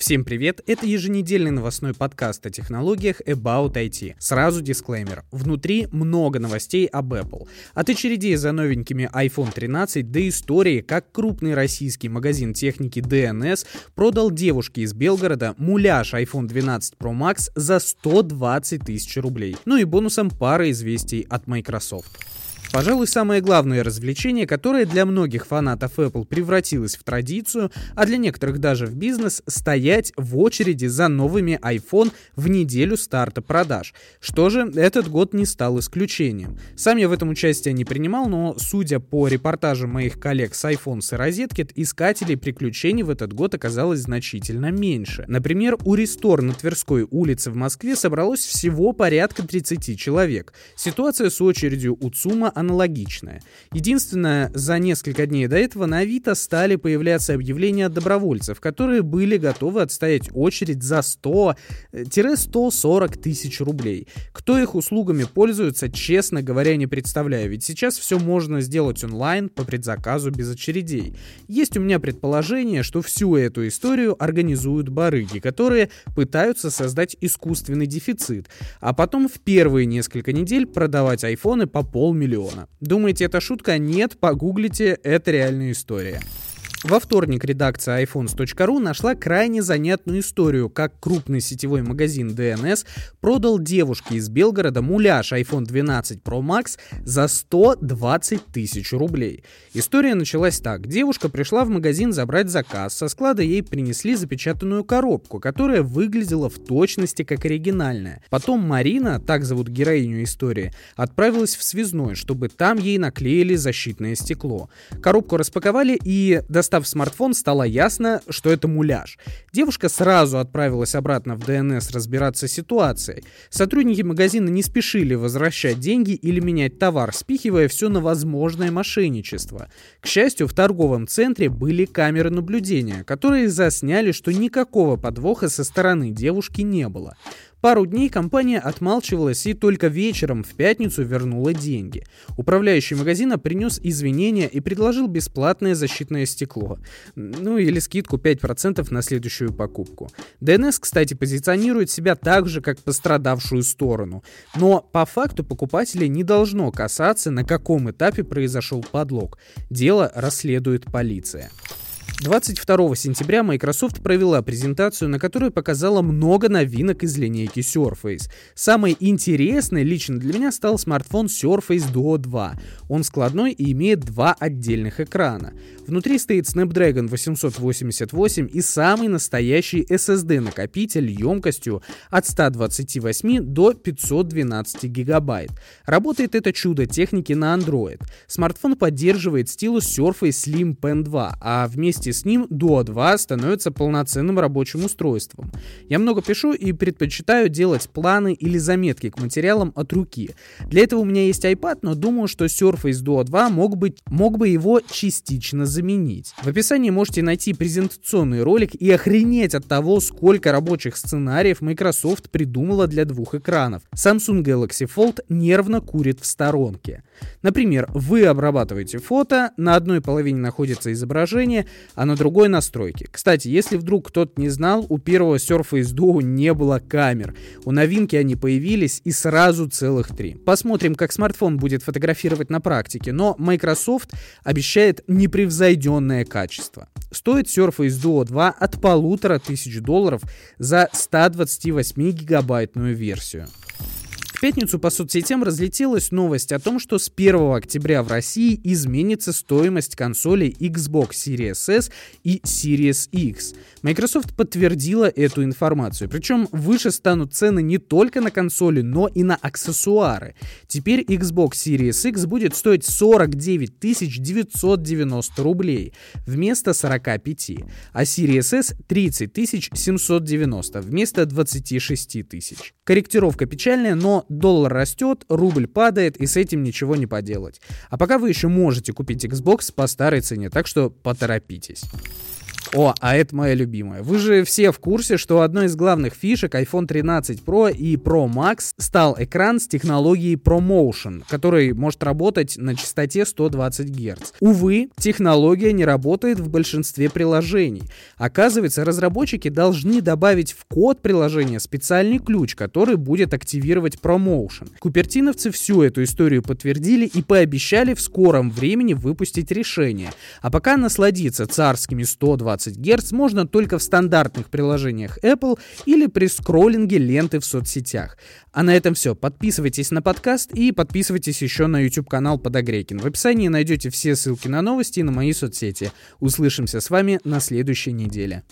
Всем привет, это еженедельный новостной подкаст о технологиях About IT. Сразу дисклеймер, внутри много новостей об Apple. От очередей за новенькими iPhone 13 до истории, как крупный российский магазин техники DNS продал девушке из Белгорода муляж iPhone 12 Pro Max за 120 тысяч рублей. Ну и бонусом пара известий от Microsoft. Пожалуй, самое главное развлечение, которое для многих фанатов Apple превратилось в традицию, а для некоторых даже в бизнес, стоять в очереди за новыми iPhone в неделю старта продаж. Что же, этот год не стал исключением. Сам я в этом участие не принимал, но, судя по репортажам моих коллег с iPhone и Розеткит, искателей приключений в этот год оказалось значительно меньше. Например, у Рестор на Тверской улице в Москве собралось всего порядка 30 человек. Ситуация с очередью у ЦУМа аналогичная. Единственное, за несколько дней до этого на Авито стали появляться объявления от добровольцев, которые были готовы отстоять очередь за 100-140 тысяч рублей. Кто их услугами пользуется, честно говоря, не представляю, ведь сейчас все можно сделать онлайн по предзаказу без очередей. Есть у меня предположение, что всю эту историю организуют барыги, которые пытаются создать искусственный дефицит, а потом в первые несколько недель продавать айфоны по полмиллиона миллиона. Думаете, это шутка? Нет, погуглите, это реальная история. Во вторник редакция iPhones.ru нашла крайне занятную историю, как крупный сетевой магазин DNS продал девушке из Белгорода муляж iPhone 12 Pro Max за 120 тысяч рублей. История началась так. Девушка пришла в магазин забрать заказ, со склада ей принесли запечатанную коробку, которая выглядела в точности как оригинальная. Потом Марина, так зовут героиню истории, отправилась в связной, чтобы там ей наклеили защитное стекло. Коробку распаковали и достали Достав смартфон, стало ясно, что это муляж. Девушка сразу отправилась обратно в ДНС разбираться с ситуацией. Сотрудники магазина не спешили возвращать деньги или менять товар, спихивая все на возможное мошенничество. К счастью, в торговом центре были камеры наблюдения, которые засняли, что никакого подвоха со стороны девушки не было. Пару дней компания отмалчивалась и только вечером в пятницу вернула деньги. Управляющий магазина принес извинения и предложил бесплатное защитное стекло. Ну или скидку 5% на следующую покупку. DNS, кстати, позиционирует себя так же, как пострадавшую сторону. Но по факту покупателей не должно касаться, на каком этапе произошел подлог. Дело расследует полиция. 22 сентября Microsoft провела презентацию, на которой показала много новинок из линейки Surface. Самой интересной лично для меня стал смартфон Surface Duo 2. Он складной и имеет два отдельных экрана. Внутри стоит Snapdragon 888 и самый настоящий SSD-накопитель емкостью от 128 до 512 гигабайт. Работает это чудо техники на Android. Смартфон поддерживает стилус Surface Slim Pen 2, а вместе вместе с ним Duo 2 становится полноценным рабочим устройством. Я много пишу и предпочитаю делать планы или заметки к материалам от руки. Для этого у меня есть iPad, но думаю, что Surface Duo 2 мог, быть, мог бы его частично заменить. В описании можете найти презентационный ролик и охренеть от того, сколько рабочих сценариев Microsoft придумала для двух экранов. Samsung Galaxy Fold нервно курит в сторонке. Например, вы обрабатываете фото, на одной половине находится изображение, а на другой настройки. Кстати, если вдруг кто-то не знал, у первого Surface Duo не было камер. У новинки они появились и сразу целых три. Посмотрим, как смартфон будет фотографировать на практике, но Microsoft обещает непревзойденное качество. Стоит Surface Duo 2 от полутора тысяч долларов за 128 гигабайтную версию. В пятницу по соцсетям разлетелась новость о том, что с 1 октября в России изменится стоимость консолей Xbox Series S и Series X. Microsoft подтвердила эту информацию. Причем выше станут цены не только на консоли, но и на аксессуары. Теперь Xbox Series X будет стоить 49 990 рублей вместо 45, а Series S 30 790 вместо 26 тысяч. Корректировка печальная, но доллар растет, рубль падает, и с этим ничего не поделать. А пока вы еще можете купить Xbox по старой цене, так что поторопитесь. О, а это моя любимая. Вы же все в курсе, что одной из главных фишек iPhone 13 Pro и Pro Max стал экран с технологией ProMotion, который может работать на частоте 120 Гц. Увы, технология не работает в большинстве приложений. Оказывается, разработчики должны добавить в код приложения специальный ключ, который будет активировать ProMotion. Купертиновцы всю эту историю подтвердили и пообещали в скором времени выпустить решение. А пока насладиться царскими 120 Гц можно только в стандартных приложениях Apple или при скроллинге ленты в соцсетях. А на этом все. Подписывайтесь на подкаст и подписывайтесь еще на YouTube-канал Подогрейкин. В описании найдете все ссылки на новости и на мои соцсети. Услышимся с вами на следующей неделе.